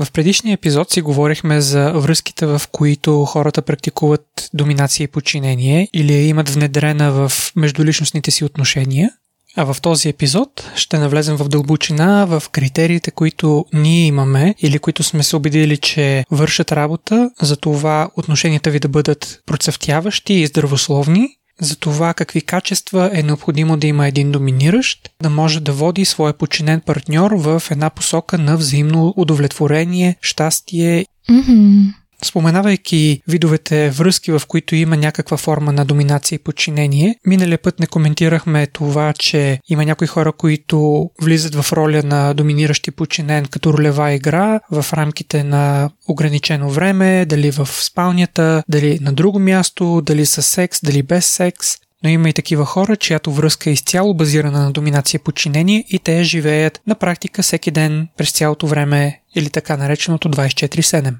В предишния епизод си говорихме за връзките, в които хората практикуват доминация и подчинение или я имат внедрена в междуличностните си отношения. А в този епизод ще навлезем в дълбочина в критериите, които ние имаме или които сме се убедили, че вършат работа за това отношенията ви да бъдат процъфтяващи и здравословни за това какви качества е необходимо да има един доминиращ, да може да води своя подчинен партньор в една посока на взаимно удовлетворение, щастие. Mm-hmm. Споменавайки видовете връзки, в които има някаква форма на доминация и подчинение, миналия път не коментирахме това, че има някои хора, които влизат в роля на доминиращи подчинен като ролева игра в рамките на ограничено време, дали в спалнята, дали на друго място, дали с секс, дали без секс. Но има и такива хора, чиято връзка е изцяло базирана на доминация и подчинение и те живеят на практика всеки ден през цялото време или така нареченото 24-7.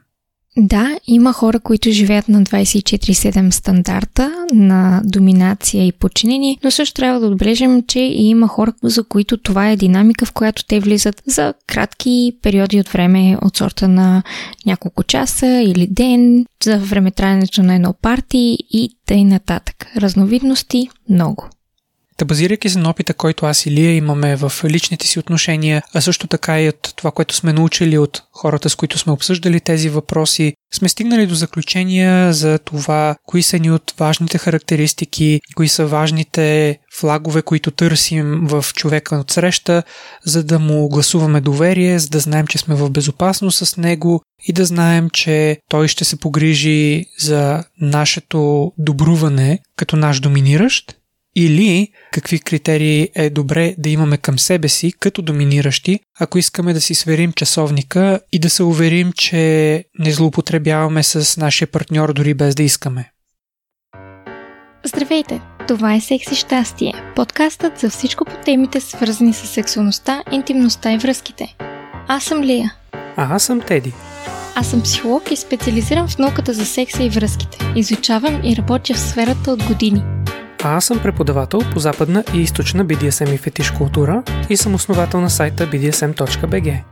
Да, има хора, които живеят на 24-7 стандарта на доминация и подчинение, но също трябва да отбележим, че и има хора, за които това е динамика, в която те влизат за кратки периоди от време от сорта на няколко часа или ден, за времетраенето на едно парти и тъй нататък. Разновидности много. Та базирайки се на опита, който аз и Лия имаме в личните си отношения, а също така и от това, което сме научили от хората, с които сме обсъждали тези въпроси, сме стигнали до заключения за това, кои са ни от важните характеристики, кои са важните флагове, които търсим в човека от среща, за да му гласуваме доверие, за да знаем, че сме в безопасност с него и да знаем, че той ще се погрижи за нашето добруване като наш доминиращ или какви критерии е добре да имаме към себе си като доминиращи, ако искаме да си сверим часовника и да се уверим, че не злоупотребяваме с нашия партньор дори без да искаме. Здравейте! Това е Секси щастие, подкастът за всичко по темите свързани с сексуалността, интимността и връзките. Аз съм Лия. А аз съм Теди. Аз съм психолог и специализирам в науката за секса и връзките. Изучавам и работя в сферата от години – а аз съм преподавател по западна и източна BDSM и фетиш култура и съм основател на сайта bdsm.bg.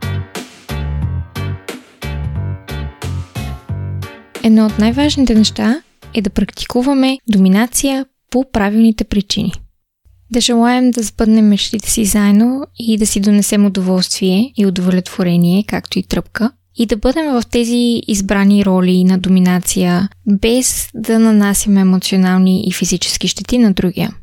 Едно от най-важните неща е да практикуваме доминация по правилните причини. Да желаем да сбъднем мечтите си заедно и да си донесем удоволствие и удовлетворение, както и тръпка – и да бъдем в тези избрани роли на доминация, без да нанасяме емоционални и физически щети на другия.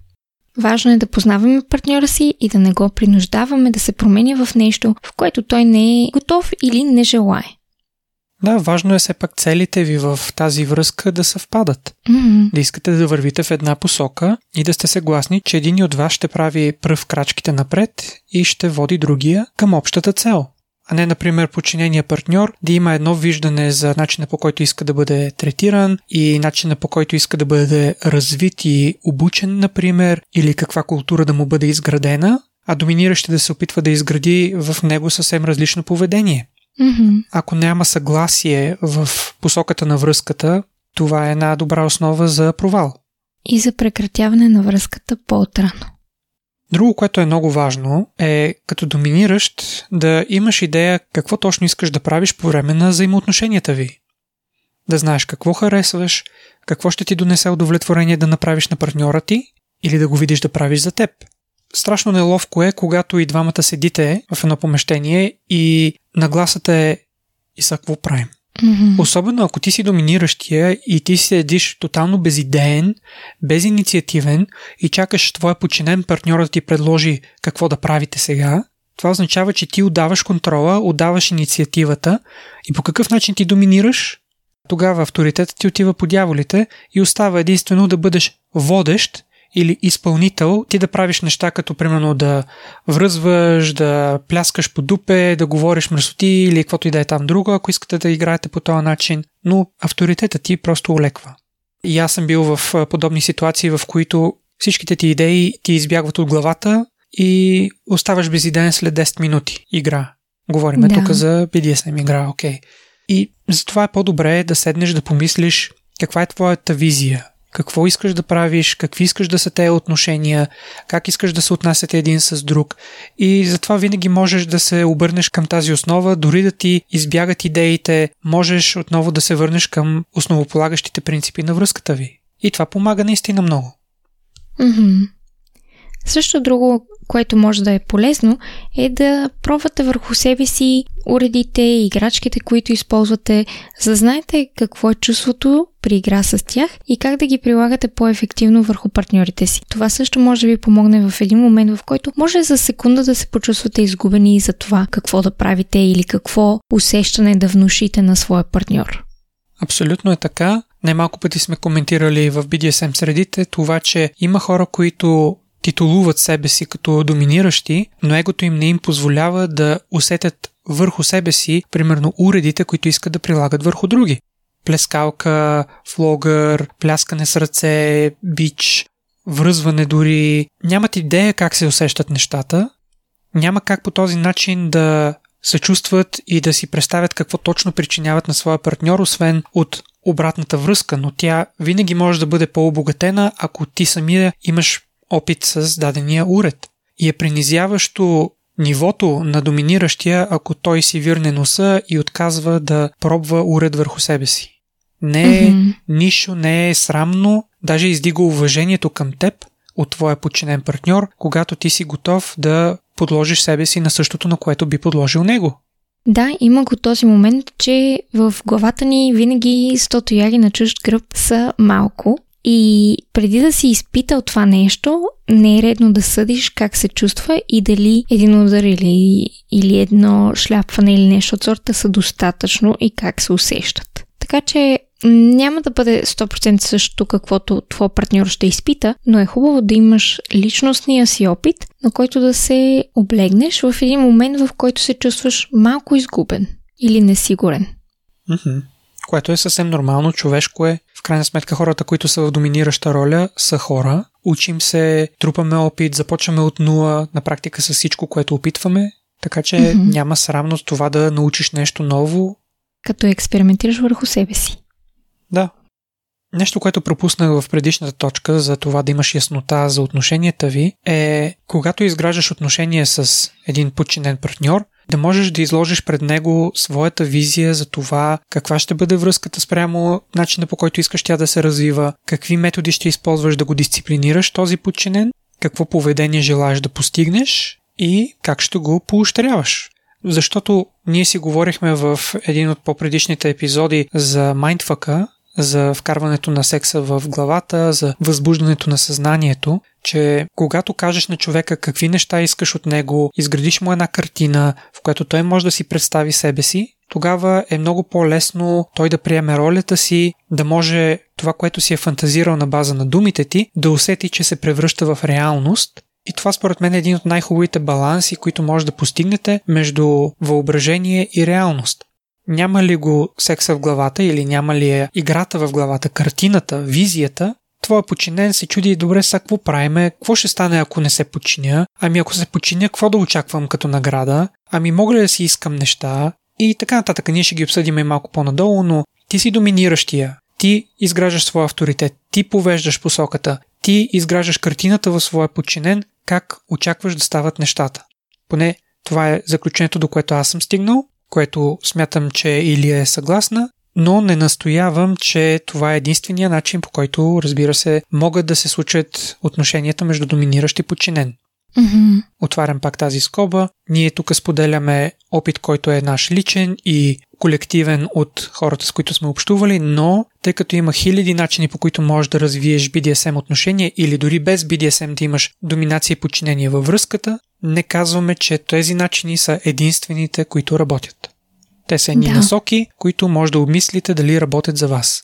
Важно е да познаваме партньора си и да не го принуждаваме да се променя в нещо, в което той не е готов или не желае. Да, важно е все пак целите ви в тази връзка да съвпадат. Mm-hmm. Да искате да вървите в една посока и да сте съгласни, че един от вас ще прави пръв крачките напред и ще води другия към общата цел а не, например, подчинения партньор да има едно виждане за начина по който иска да бъде третиран и начина по който иска да бъде развит и обучен, например, или каква култура да му бъде изградена, а доминиращи да се опитва да изгради в него съвсем различно поведение. Mm-hmm. Ако няма съгласие в посоката на връзката, това е една добра основа за провал. И за прекратяване на връзката по-отрано. Друго, което е много важно, е като доминиращ да имаш идея какво точно искаш да правиш по време на взаимоотношенията ви. Да знаеш какво харесваш, какво ще ти донесе удовлетворение да направиш на партньора ти или да го видиш да правиш за теб. Страшно неловко е, когато и двамата седите в едно помещение и нагласата е и са какво правим. Mm-hmm. Особено ако ти си доминиращия и ти седиш тотално безидеен, безинициативен и чакаш твоя подчинен партньор да ти предложи какво да правите сега, това означава, че ти отдаваш контрола, отдаваш инициативата и по какъв начин ти доминираш, тогава авторитетът ти отива по дяволите и остава единствено да бъдеш водещ или изпълнител, ти да правиш неща като примерно да връзваш, да пляскаш по дупе, да говориш мръсоти или каквото и да е там друго, ако искате да играете по този начин, но авторитетът ти просто олеква. И аз съм бил в подобни ситуации, в които всичките ти идеи ти избягват от главата и оставаш безиден след 10 минути игра. Говориме да. тук за BDSM игра, окей. Okay. И затова е по-добре да седнеш да помислиш каква е твоята визия, какво искаш да правиш, какви искаш да са тези отношения, как искаш да се отнасяте един с друг. И затова винаги можеш да се обърнеш към тази основа, дори да ти избягат идеите, можеш отново да се върнеш към основополагащите принципи на връзката ви. И това помага наистина много. Mm-hmm. Също друго, което може да е полезно, е да пробвате върху себе си уредите играчките, които използвате, за да знаете какво е чувството при игра с тях и как да ги прилагате по-ефективно върху партньорите си. Това също може да ви помогне в един момент, в който може за секунда да се почувствате изгубени за това какво да правите или какво усещане да внушите на своя партньор. Абсолютно е така. Най-малко пъти сме коментирали в BDSM средите това, че има хора, които титулуват себе си като доминиращи, но егото им не им позволява да усетят върху себе си, примерно, уредите, които искат да прилагат върху други. Плескалка, флогър, пляскане с ръце, бич, връзване дори. Нямат идея как се усещат нещата. Няма как по този начин да се чувстват и да си представят какво точно причиняват на своя партньор, освен от обратната връзка, но тя винаги може да бъде по-обогатена, ако ти самия имаш опит с дадения уред. И е принизяващо нивото на доминиращия, ако той си вирне носа и отказва да пробва уред върху себе си. Не е mm-hmm. нищо, не е срамно, даже издига уважението към теб от твоя подчинен партньор, когато ти си готов да подложиш себе си на същото, на което би подложил него. Да, има го този момент, че в главата ни винаги стото яги на чужд гръб са малко и преди да си изпитал това нещо, не е редно да съдиш как се чувства и дали един удар или, или едно шляпване или нещо от сорта са достатъчно и как се усещат. Така че няма да бъде 100% същото каквото твой партньор ще изпита, но е хубаво да имаш личностния си опит, на който да се облегнеш в един момент, в който се чувстваш малко изгубен или несигурен. Което е съвсем нормално, човешко е. В крайна сметка хората, които са в доминираща роля, са хора. Учим се, трупаме опит, започваме от нула, на практика с всичко, което опитваме. Така че mm-hmm. няма срамност това да научиш нещо ново. Като експериментираш върху себе си. Да. Нещо, което пропуснах в предишната точка за това да имаш яснота за отношенията ви е, когато изграждаш отношения с един подчинен партньор, да можеш да изложиш пред него своята визия за това каква ще бъде връзката спрямо начина по който искаш тя да се развива, какви методи ще използваш да го дисциплинираш този подчинен, какво поведение желаеш да постигнеш и как ще го поощряваш. Защото ние си говорихме в един от по-предишните епизоди за майндфака, за вкарването на секса в главата, за възбуждането на съзнанието, че когато кажеш на човека какви неща искаш от него, изградиш му една картина, в която той може да си представи себе си, тогава е много по-лесно той да приеме ролята си, да може това, което си е фантазирал на база на думите ти, да усети, че се превръща в реалност и това според мен е един от най-хубавите баланси, които може да постигнете между въображение и реалност. Няма ли го секса в главата или няма ли е играта в главата, картината, визията, твоя подчинен се чуди добре са какво правиме, какво ще стане ако не се починя, ами ако се починя, какво да очаквам като награда, ами мога ли да си искам неща? И така нататък. Ние ще ги обсъдим и малко по-надолу, но ти си доминиращия, ти изграждаш своя авторитет, ти повеждаш посоката, ти изграждаш картината в своя подчинен, как очакваш да стават нещата. Поне това е заключението, до което аз съм стигнал което смятам, че Илия е съгласна, но не настоявам, че това е единствения начин, по който, разбира се, могат да се случат отношенията между доминиращ и подчинен. Mm-hmm. Отварям пак тази скоба. Ние тук споделяме опит, който е наш личен и колективен от хората, с които сме общували, но тъй като има хиляди начини по които можеш да развиеш BDSM отношения или дори без BDSM да имаш доминация и подчинение във връзката, не казваме, че тези начини са единствените, които работят. Те са едни да. насоки, които може да обмислите дали работят за вас.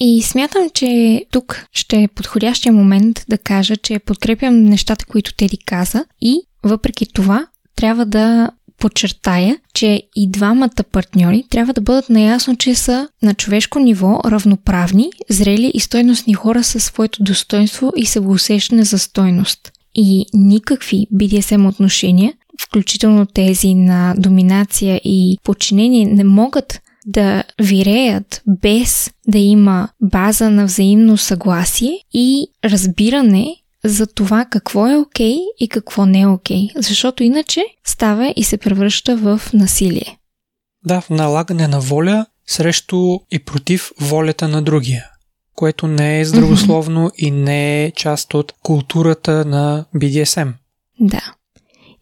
И смятам, че тук ще е подходящия момент да кажа, че подкрепям нещата, които Теди каза и въпреки това трябва да подчертая, че и двамата партньори трябва да бъдат наясно, че са на човешко ниво равноправни, зрели и стойностни хора със своето достоинство и самоусещане за стойност. И никакви BDSM отношения, включително тези на доминация и подчинение, не могат да виреят без да има база на взаимно съгласие и разбиране за това какво е окей okay и какво не е окей. Okay, защото иначе става и се превръща в насилие. Да, в налагане на воля срещу и против волята на другия, което не е здравословно mm-hmm. и не е част от културата на BDSM. Да.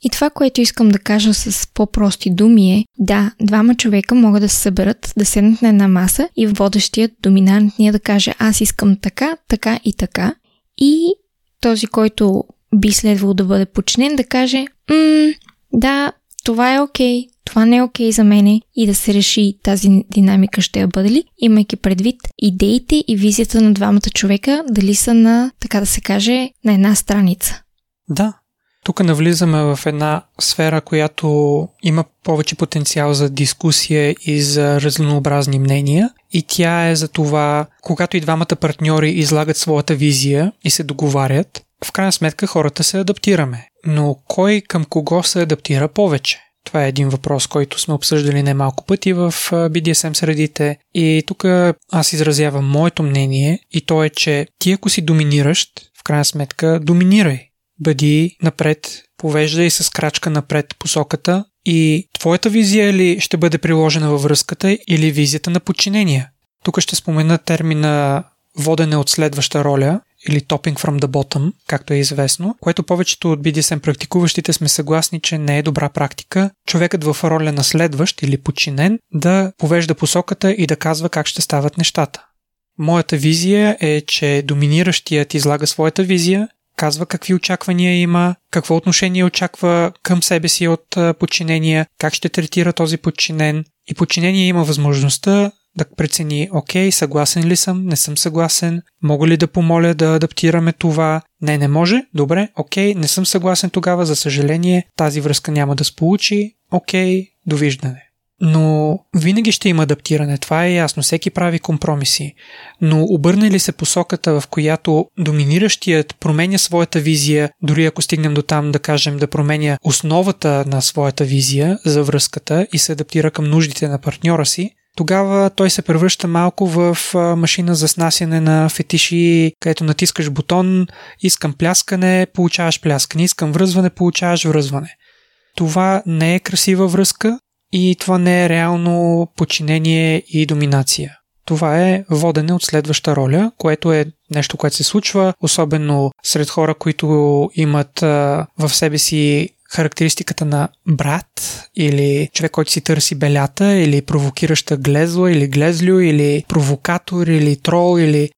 И това, което искам да кажа с по-прости думи е, да, двама човека могат да се съберат, да седнат на една маса и водещият, доминантният да каже аз искам така, така и така. И този, който би следвало да бъде подчинен, да каже м да, това е окей, okay, това не е окей okay за мене и да се реши тази динамика ще я бъде ли, имайки предвид идеите и визията на двамата човека, дали са на, така да се каже, на една страница. Да, тук навлизаме в една сфера, която има повече потенциал за дискусия и за разнообразни мнения. И тя е за това, когато и двамата партньори излагат своята визия и се договарят, в крайна сметка хората се адаптираме. Но кой към кого се адаптира повече? Това е един въпрос, който сме обсъждали немалко пъти в BDSM средите. И тук аз изразявам моето мнение и то е, че ти ако си доминиращ, в крайна сметка доминирай бъди напред, повеждай с крачка напред посоката и твоята визия ли ще бъде приложена във връзката или визията на подчинение. Тук ще спомена термина водене от следваща роля или topping from the bottom, както е известно, което повечето от BDSM практикуващите сме съгласни, че не е добра практика човекът в роля на следващ или подчинен да повежда посоката и да казва как ще стават нещата. Моята визия е, че доминиращият излага своята визия казва какви очаквания има, какво отношение очаква към себе си от подчинения, как ще третира този подчинен. И подчинение има възможността да прецени, окей, съгласен ли съм, не съм съгласен, мога ли да помоля да адаптираме това, не, не може, добре, окей, не съм съгласен тогава, за съжаление, тази връзка няма да сполучи, окей, довиждане. Но винаги ще има адаптиране, това е ясно, всеки прави компромиси. Но обърне ли се посоката, в която доминиращият променя своята визия, дори ако стигнем до там да кажем да променя основата на своята визия за връзката и се адаптира към нуждите на партньора си, тогава той се превръща малко в машина за снасяне на фетиши, където натискаш бутон, искам пляскане, получаваш пляскане, искам връзване, получаваш връзване. Това не е красива връзка, и това не е реално подчинение и доминация. Това е водене от следваща роля, което е нещо, което се случва, особено сред хора, които имат в себе си характеристиката на брат или човек, който си търси белята или провокираща глезла или глезлю или провокатор или трол или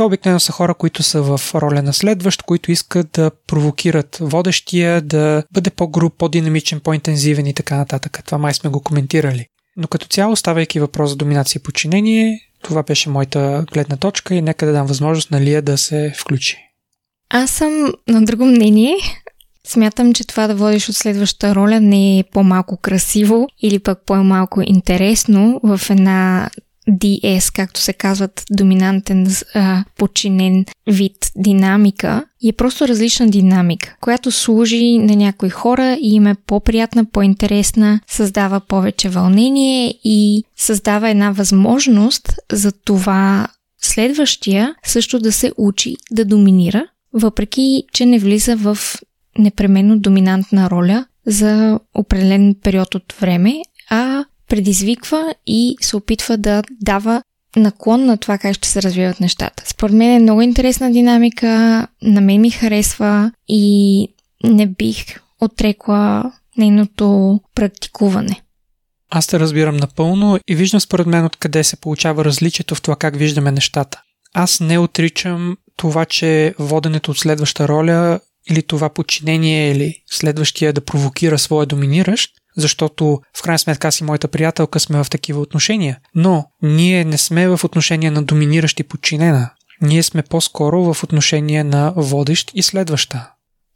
това обикновено са хора, които са в роля на следващ, които искат да провокират водещия, да бъде по-груб, по-динамичен, по-интензивен и така нататък. Това май сме го коментирали. Но като цяло, ставайки въпрос за доминация и подчинение, това беше моята гледна точка и нека да дам възможност на Лия да се включи. Аз съм на друго мнение. Смятам, че това да водиш от следващата роля не е по-малко красиво или пък по-малко интересно в една DS, както се казват, доминантен, а, подчинен вид динамика, е просто различна динамика, която служи на някои хора и им е по-приятна, по-интересна, създава повече вълнение и създава една възможност за това следващия също да се учи да доминира, въпреки че не влиза в непременно доминантна роля за определен период от време, а предизвиква и се опитва да дава наклон на това как ще се развиват нещата. Според мен е много интересна динамика, на мен ми харесва и не бих отрекла нейното практикуване. Аз те разбирам напълно и виждам според мен откъде се получава различието в това как виждаме нещата. Аз не отричам това, че воденето от следваща роля или това подчинение или следващия да провокира своя доминиращ защото в крайна сметка аз и моята приятелка сме в такива отношения. Но ние не сме в отношения на доминиращ и подчинена. Ние сме по-скоро в отношение на водещ и следваща.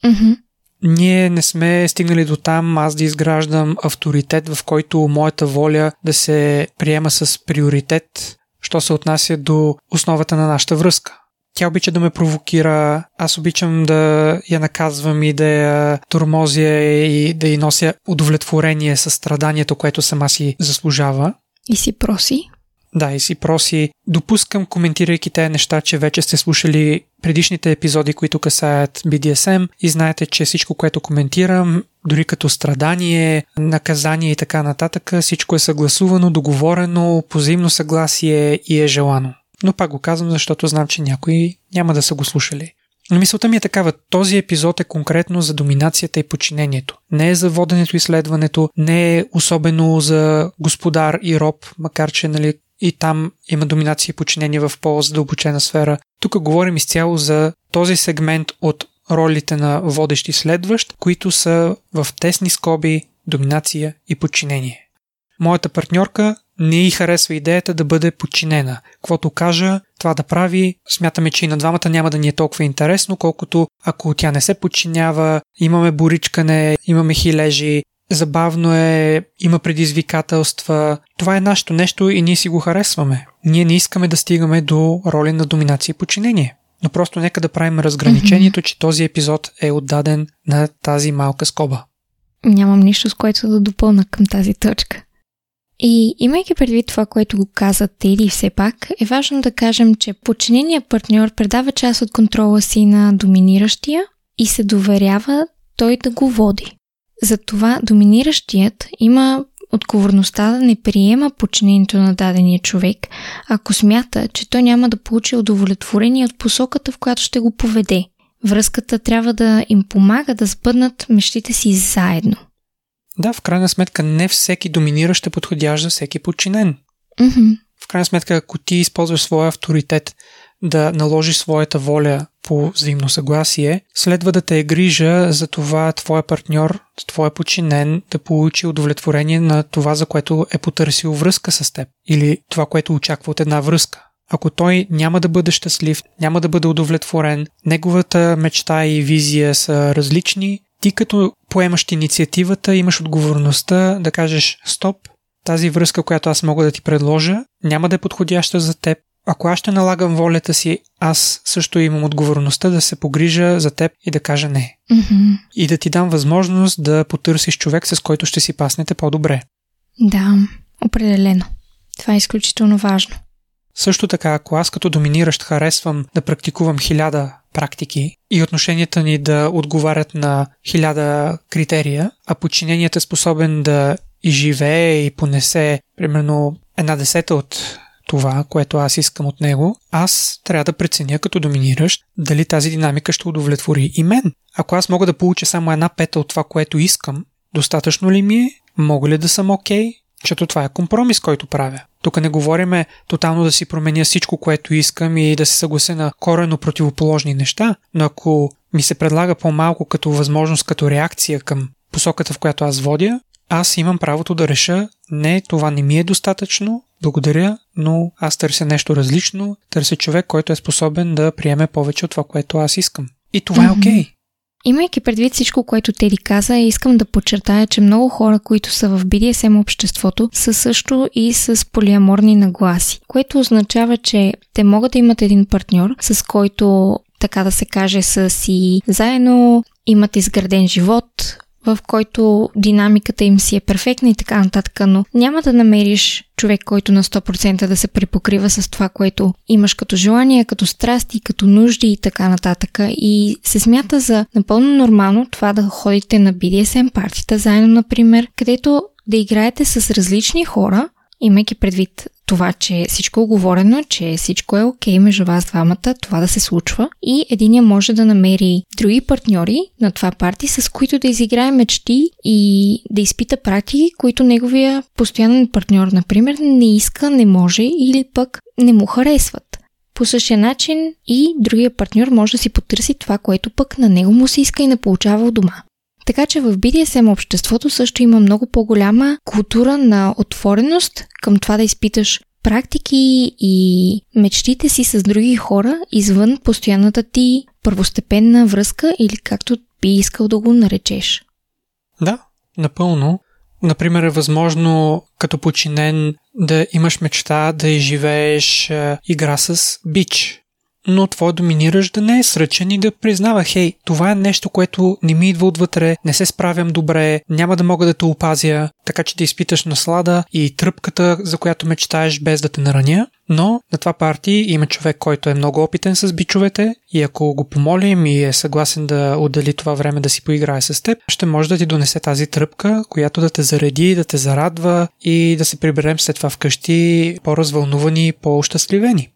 Mm-hmm. Ние не сме стигнали до там аз да изграждам авторитет, в който моята воля да се приема с приоритет, що се отнася до основата на нашата връзка. Тя обича да ме провокира, аз обичам да я наказвам и да я тормозя и да й нося удовлетворение с страданието, което сама си заслужава. И си проси. Да, и си проси. Допускам, коментирайки тези неща, че вече сте слушали предишните епизоди, които касаят BDSM и знаете, че всичко, което коментирам, дори като страдание, наказание и така нататък, всичко е съгласувано, договорено, по взаимно съгласие и е желано. Но пак го казвам, защото знам, че някои няма да са го слушали. Но мисълта ми е такава. Този епизод е конкретно за доминацията и подчинението. Не е за воденето и следването, не е особено за господар и роб, макар че нали, и там има доминация и подчинение в по-задълбочена сфера. Тук говорим изцяло за този сегмент от ролите на водещ и следващ, които са в тесни скоби доминация и подчинение. Моята партньорка не й харесва идеята да бъде подчинена. Каквото кажа, това да прави, смятаме, че и на двамата няма да ни е толкова интересно, колкото ако тя не се подчинява, имаме боричкане, имаме хилежи, забавно е, има предизвикателства. Това е нашето нещо и ние си го харесваме. Ние не искаме да стигаме до роли на доминация и подчинение. Но просто нека да правим разграничението, че този епизод е отдаден на тази малка скоба. Нямам нищо с което да допълна към тази точка. И имайки предвид това, което го каза Теди, все пак е важно да кажем, че подчиненият партньор предава част от контрола си на доминиращия и се доверява той да го води. Затова доминиращият има отговорността да не приема подчинението на дадения човек, ако смята, че той няма да получи удовлетворение от посоката, в която ще го поведе. Връзката трябва да им помага да сбъднат мечтите си заедно. Да, в крайна сметка не всеки доминиращ е подходящ за всеки подчинен. Mm-hmm. В крайна сметка, ако ти използваш своя авторитет да наложиш своята воля по взаимно съгласие, следва да те е грижа за това твоя партньор, твоя подчинен да получи удовлетворение на това, за което е потърсил връзка с теб или това, което очаква от една връзка. Ако той няма да бъде щастлив, няма да бъде удовлетворен, неговата мечта и визия са различни, ти като поемаш инициативата имаш отговорността да кажеш стоп, тази връзка, която аз мога да ти предложа, няма да е подходяща за теб, ако аз ще налагам волята си, аз също имам отговорността да се погрижа за теб и да кажа не. Mm-hmm. И да ти дам възможност да потърсиш човек, с който ще си паснете по-добре. Да, определено. Това е изключително важно. Също така, ако аз като доминиращ харесвам да практикувам хиляда практики и отношенията ни да отговарят на хиляда критерия, а подчиненият е способен да изживее и понесе примерно една десета от това, което аз искам от него, аз трябва да преценя като доминиращ дали тази динамика ще удовлетвори и мен. Ако аз мога да получа само една пета от това, което искам, достатъчно ли ми е? Мога ли да съм окей? Okay? Защото това е компромис, който правя. Тук не говориме тотално да си променя всичко, което искам и да се съглася на корено противоположни неща, но ако ми се предлага по-малко като възможност, като реакция към посоката, в която аз водя, аз имам правото да реша, не, това не ми е достатъчно, благодаря, но аз търся нещо различно, търся човек, който е способен да приеме повече от това, което аз искам. И това е окей. Okay. Имайки предвид всичко, което Теди каза, искам да подчертая, че много хора, които са в BDSM обществото, са също и с полиаморни нагласи, което означава, че те могат да имат един партньор, с който така да се каже, са си заедно, имат изграден живот, в който динамиката им си е перфектна и така нататък, но няма да намериш човек, който на 100% да се припокрива с това, което имаш като желание, като страсти, като нужди и така нататък. И се смята за напълно нормално това да ходите на BDSM партита заедно, например, където да играете с различни хора, имайки предвид това, че всичко е оговорено, че всичко е окей okay между вас двамата, това да се случва и единия може да намери други партньори на това парти, с които да изиграе мечти и да изпита практики, които неговия постоянен партньор, например, не иска, не може или пък не му харесват. По същия начин и другия партньор може да си потърси това, което пък на него му се иска и не получава от дома. Така че в BDSM обществото също има много по-голяма култура на отвореност към това да изпиташ практики и мечтите си с други хора извън постоянната ти първостепенна връзка или както би искал да го наречеш. Да, напълно. Например, е възможно като починен да имаш мечта да изживееш игра с бич. Но твой доминиращ да не е сръчен и да признава, хей, това е нещо, което не ми идва отвътре, не се справям добре, няма да мога да те опазя, така че да изпиташ наслада и тръпката, за която мечтаеш без да те нараня. Но на това парти има човек, който е много опитен с бичовете и ако го помолим и е съгласен да отдели това време да си поиграе с теб, ще може да ти донесе тази тръпка, която да те зареди, да те зарадва и да се приберем след това вкъщи по-развълнувани, по-щастливени.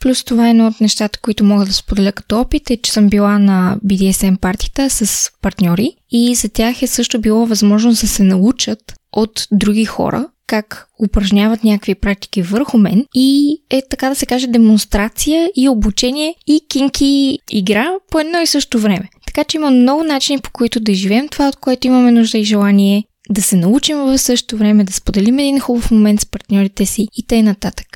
Плюс това е едно от нещата, които мога да споделя като опит е, че съм била на BDSM партита с партньори и за тях е също било възможно да се научат от други хора как упражняват някакви практики върху мен и е така да се каже демонстрация и обучение и кинки игра по едно и също време. Така че има много начини по които да живеем това, от което имаме нужда и желание, да се научим в същото време, да споделим един хубав момент с партньорите си и т.н. нататък.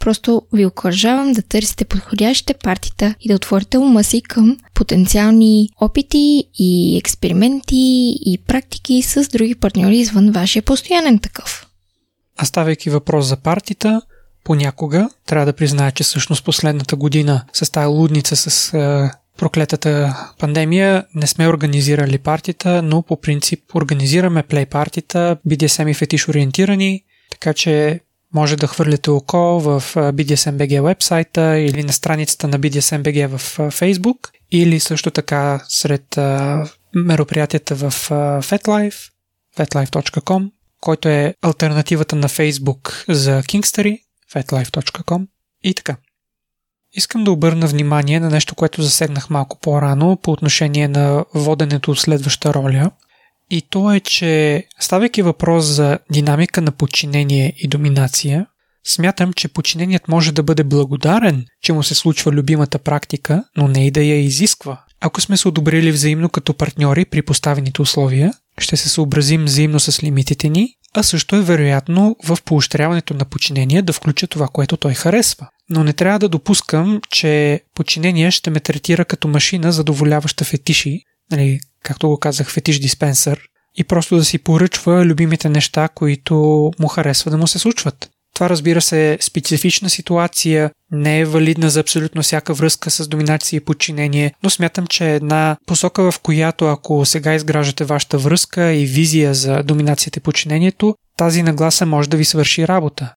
Просто ви окоръжавам да търсите подходящите партита и да отворите ума си към потенциални опити и експерименти и практики с други партньори извън вашия постоянен такъв. А въпрос за партита, понякога трябва да призная, че всъщност последната година с тази лудница с е, проклетата пандемия не сме организирали партита, но по принцип организираме плей партита, BDSM и фетиш ориентирани, така че може да хвърляте око в BDSMBG вебсайта или на страницата на BDSMBG в Facebook или също така сред мероприятията в FetLife, fetlife.com, който е альтернативата на Facebook за Kingstery, fetlife.com и така. Искам да обърна внимание на нещо, което засегнах малко по-рано по отношение на воденето от следваща роля – и то е, че ставайки въпрос за динамика на подчинение и доминация, смятам, че подчиненият може да бъде благодарен, че му се случва любимата практика, но не и да я изисква. Ако сме се одобрили взаимно като партньори при поставените условия, ще се съобразим взаимно с лимитите ни, а също е вероятно в поощряването на подчинение да включа това, което той харесва. Но не трябва да допускам, че подчинение ще ме третира като машина, задоволяваща фетиши, нали, както го казах, фетиш диспенсър и просто да си поръчва любимите неща, които му харесва да му се случват. Това разбира се е специфична ситуация, не е валидна за абсолютно всяка връзка с доминация и подчинение, но смятам, че е една посока, в която ако сега изграждате вашата връзка и визия за доминацията и подчинението, тази нагласа може да ви свърши работа.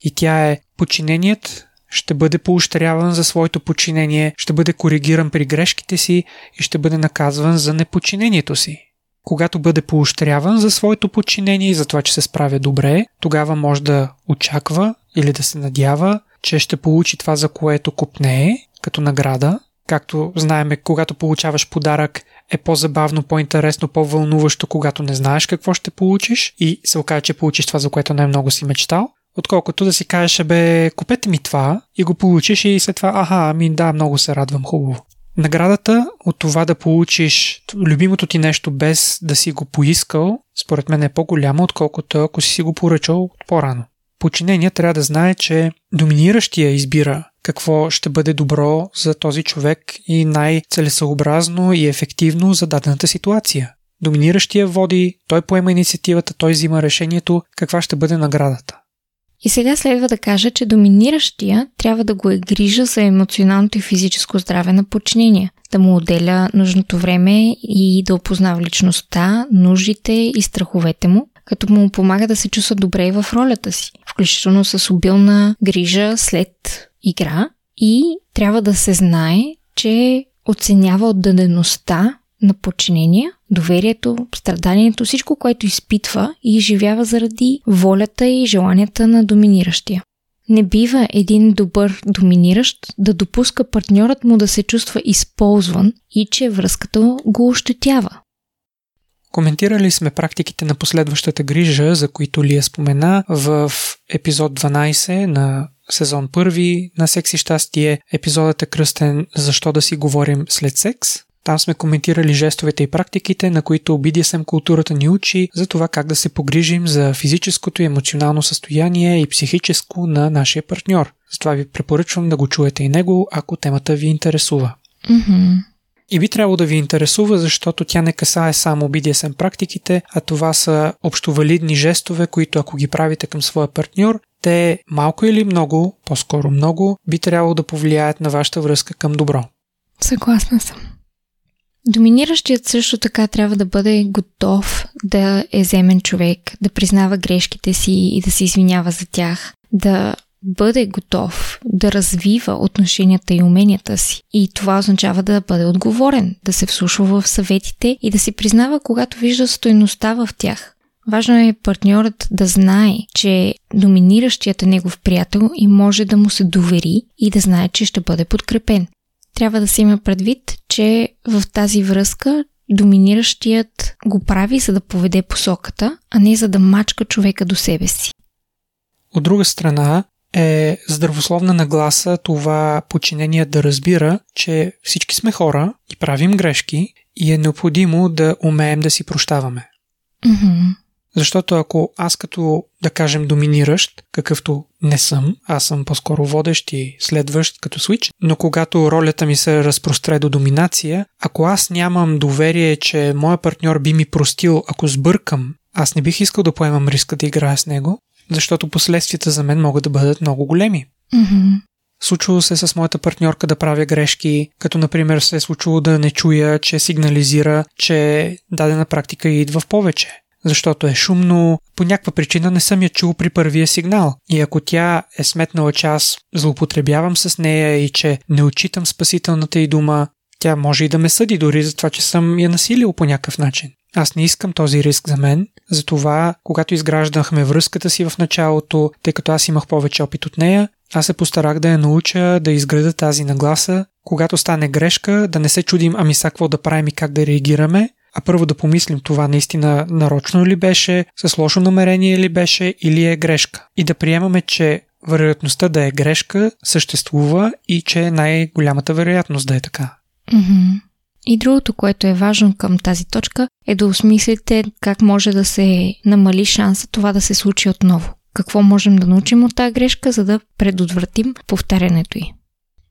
И тя е подчиненият ще бъде поощряван за своето подчинение, ще бъде коригиран при грешките си и ще бъде наказван за неподчинението си. Когато бъде поощряван за своето подчинение и за това, че се справя добре, тогава може да очаква или да се надява, че ще получи това, за което купнее, като награда. Както знаеме, когато получаваш подарък, е по-забавно, по-интересно, по-вълнуващо, когато не знаеш какво ще получиш и се окаже, че получиш това, за което най-много си мечтал отколкото да си кажеш, бе, купете ми това и го получиш и след това, аха, ами да, много се радвам, хубаво. Наградата от това да получиш любимото ти нещо без да си го поискал, според мен е по-голяма, отколкото ако си си го поръчал по-рано. Починение трябва да знае, че доминиращия избира какво ще бъде добро за този човек и най-целесъобразно и ефективно за дадената ситуация. Доминиращия води, той поема инициативата, той взима решението каква ще бъде наградата. И сега следва да кажа, че доминиращия трябва да го е грижа за емоционалното и физическо здраве на подчинения, да му отделя нужното време и да опознава личността, нуждите и страховете му, като му помага да се чувства добре в ролята си, включително с обилна грижа след игра. И трябва да се знае, че оценява отдадеността на подчинения, доверието, страданието, всичко, което изпитва и изживява заради волята и желанията на доминиращия. Не бива един добър доминиращ да допуска партньорът му да се чувства използван и че връзката го ощетява. Коментирали сме практиките на последващата грижа, за които Лия спомена в епизод 12 на сезон 1 на Секси щастие. Епизодът е кръстен Защо да си говорим след секс? Там сме коментирали жестовете и практиките, на които BDSM културата ни учи за това как да се погрижим за физическото и емоционално състояние и психическо на нашия партньор. Затова ви препоръчвам да го чуете и него, ако темата ви интересува. Mm-hmm. И би трябвало да ви интересува, защото тя не касае само BDSM практиките, а това са общовалидни жестове, които ако ги правите към своя партньор, те малко или много, по-скоро много, би трябвало да повлияят на вашата връзка към добро. Съгласна съм. Доминиращият също така трябва да бъде готов да е земен човек, да признава грешките си и да се извинява за тях, да бъде готов да развива отношенията и уменията си. И това означава да бъде отговорен, да се вслушва в съветите и да си признава, когато вижда стоеността в тях. Важно е партньорът да знае, че доминиращият е негов приятел и може да му се довери и да знае, че ще бъде подкрепен. Трябва да се има предвид, че в тази връзка доминиращият го прави за да поведе посоката, а не за да мачка човека до себе си. От друга страна, е здравословна нагласа това подчинение да разбира, че всички сме хора и правим грешки и е необходимо да умеем да си прощаваме. Mm-hmm. Защото ако аз като, да кажем, доминиращ, какъвто не съм, аз съм по-скоро водещ и следващ като свич, но когато ролята ми се разпростре до доминация, ако аз нямам доверие, че моя партньор би ми простил, ако сбъркам, аз не бих искал да поемам риска да играя с него, защото последствията за мен могат да бъдат много големи. Mm-hmm. Случвало се с моята партньорка да правя грешки, като например се е случило да не чуя, че сигнализира, че дадена практика идва в повече. Защото е шумно, по някаква причина не съм я чул при първия сигнал. И ако тя е сметнала, че аз злоупотребявам с нея и че не отчитам спасителната й дума, тя може и да ме съди дори за това, че съм я насилил по някакъв начин. Аз не искам този риск за мен, затова, когато изграждахме връзката си в началото, тъй като аз имах повече опит от нея, аз се постарах да я науча да изграда тази нагласа, когато стане грешка, да не се чудим ами са какво да правим и как да реагираме, а първо да помислим това наистина нарочно ли беше, с лошо намерение ли беше или е грешка. И да приемаме, че вероятността да е грешка съществува и че е най-голямата вероятност да е така. Mm-hmm. И другото, което е важно към тази точка, е да осмислите как може да се намали шанса това да се случи отново. Какво можем да научим от тази грешка, за да предотвратим повтарянето й.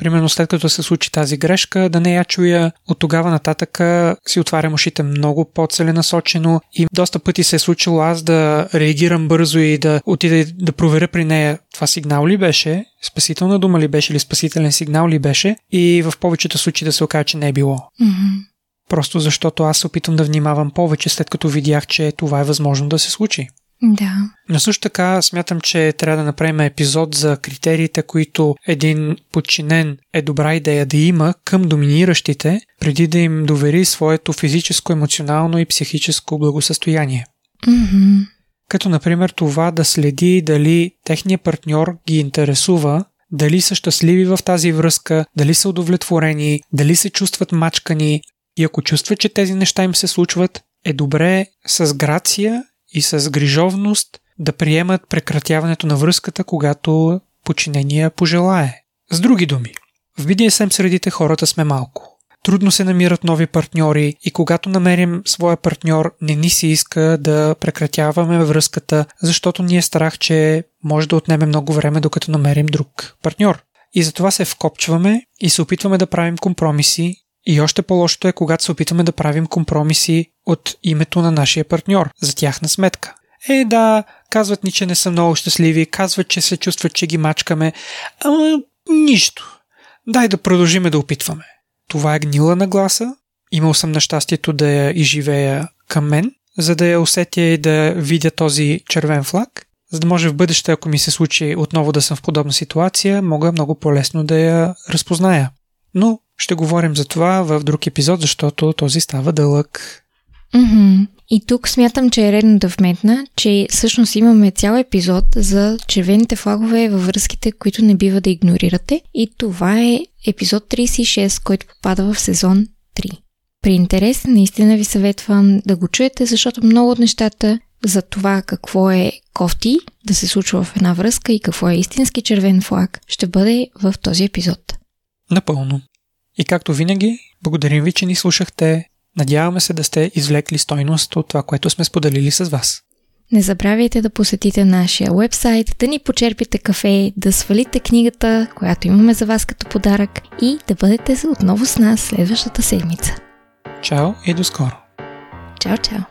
Примерно след като се случи тази грешка, да не я чуя от тогава нататък си отварям ушите много по-целенасочено и доста пъти се е случило аз да реагирам бързо и да отида да проверя при нея това сигнал ли беше, спасителна дума ли беше или спасителен сигнал ли беше и в повечето случаи да се окаже, че не е било. Mm-hmm. Просто защото аз се опитвам да внимавам повече, след като видях, че това е възможно да се случи. Да. Но също така смятам, че трябва да направим епизод за критериите, които един подчинен е добра идея да има към доминиращите, преди да им довери своето физическо, емоционално и психическо благосъстояние. Mm-hmm. Като например това да следи дали техният партньор ги интересува, дали са щастливи в тази връзка, дали са удовлетворени, дали се чувстват мачкани и ако чувстват, че тези неща им се случват, е добре с грация и с грижовност да приемат прекратяването на връзката, когато подчинения пожелае. С други думи, в BDSM средите хората сме малко. Трудно се намират нови партньори и когато намерим своя партньор, не ни се иска да прекратяваме връзката, защото ни е страх, че може да отнеме много време докато намерим друг партньор. И затова се вкопчваме и се опитваме да правим компромиси и още по-лошото е, когато се опитваме да правим компромиси от името на нашия партньор, за тяхна сметка. Е, да, казват ни, че не са много щастливи, казват, че се чувстват, че ги мачкаме, ама нищо. Дай да продължиме да опитваме. Това е гнила нагласа. Имал съм нещастието да я изживея към мен, за да я усетя и да видя този червен флаг, за да може в бъдеще, ако ми се случи отново да съм в подобна ситуация, мога много по-лесно да я разпозная. Но ще говорим за това в друг епизод, защото този става дълъг. Mm-hmm. И тук смятам, че е редно да вметна, че всъщност имаме цял епизод за червените флагове във връзките, които не бива да игнорирате. И това е епизод 36, който попада в сезон 3. При интерес наистина ви съветвам да го чуете, защото много от нещата за това какво е кофти да се случва в една връзка и какво е истински червен флаг ще бъде в този епизод. Напълно. И както винаги, благодарим ви, че ни слушахте. Надяваме се да сте извлекли стойност от това, което сме споделили с вас. Не забравяйте да посетите нашия вебсайт, да ни почерпите кафе, да свалите книгата, която имаме за вас като подарък и да бъдете отново с нас следващата седмица. Чао и до скоро! Чао, чао!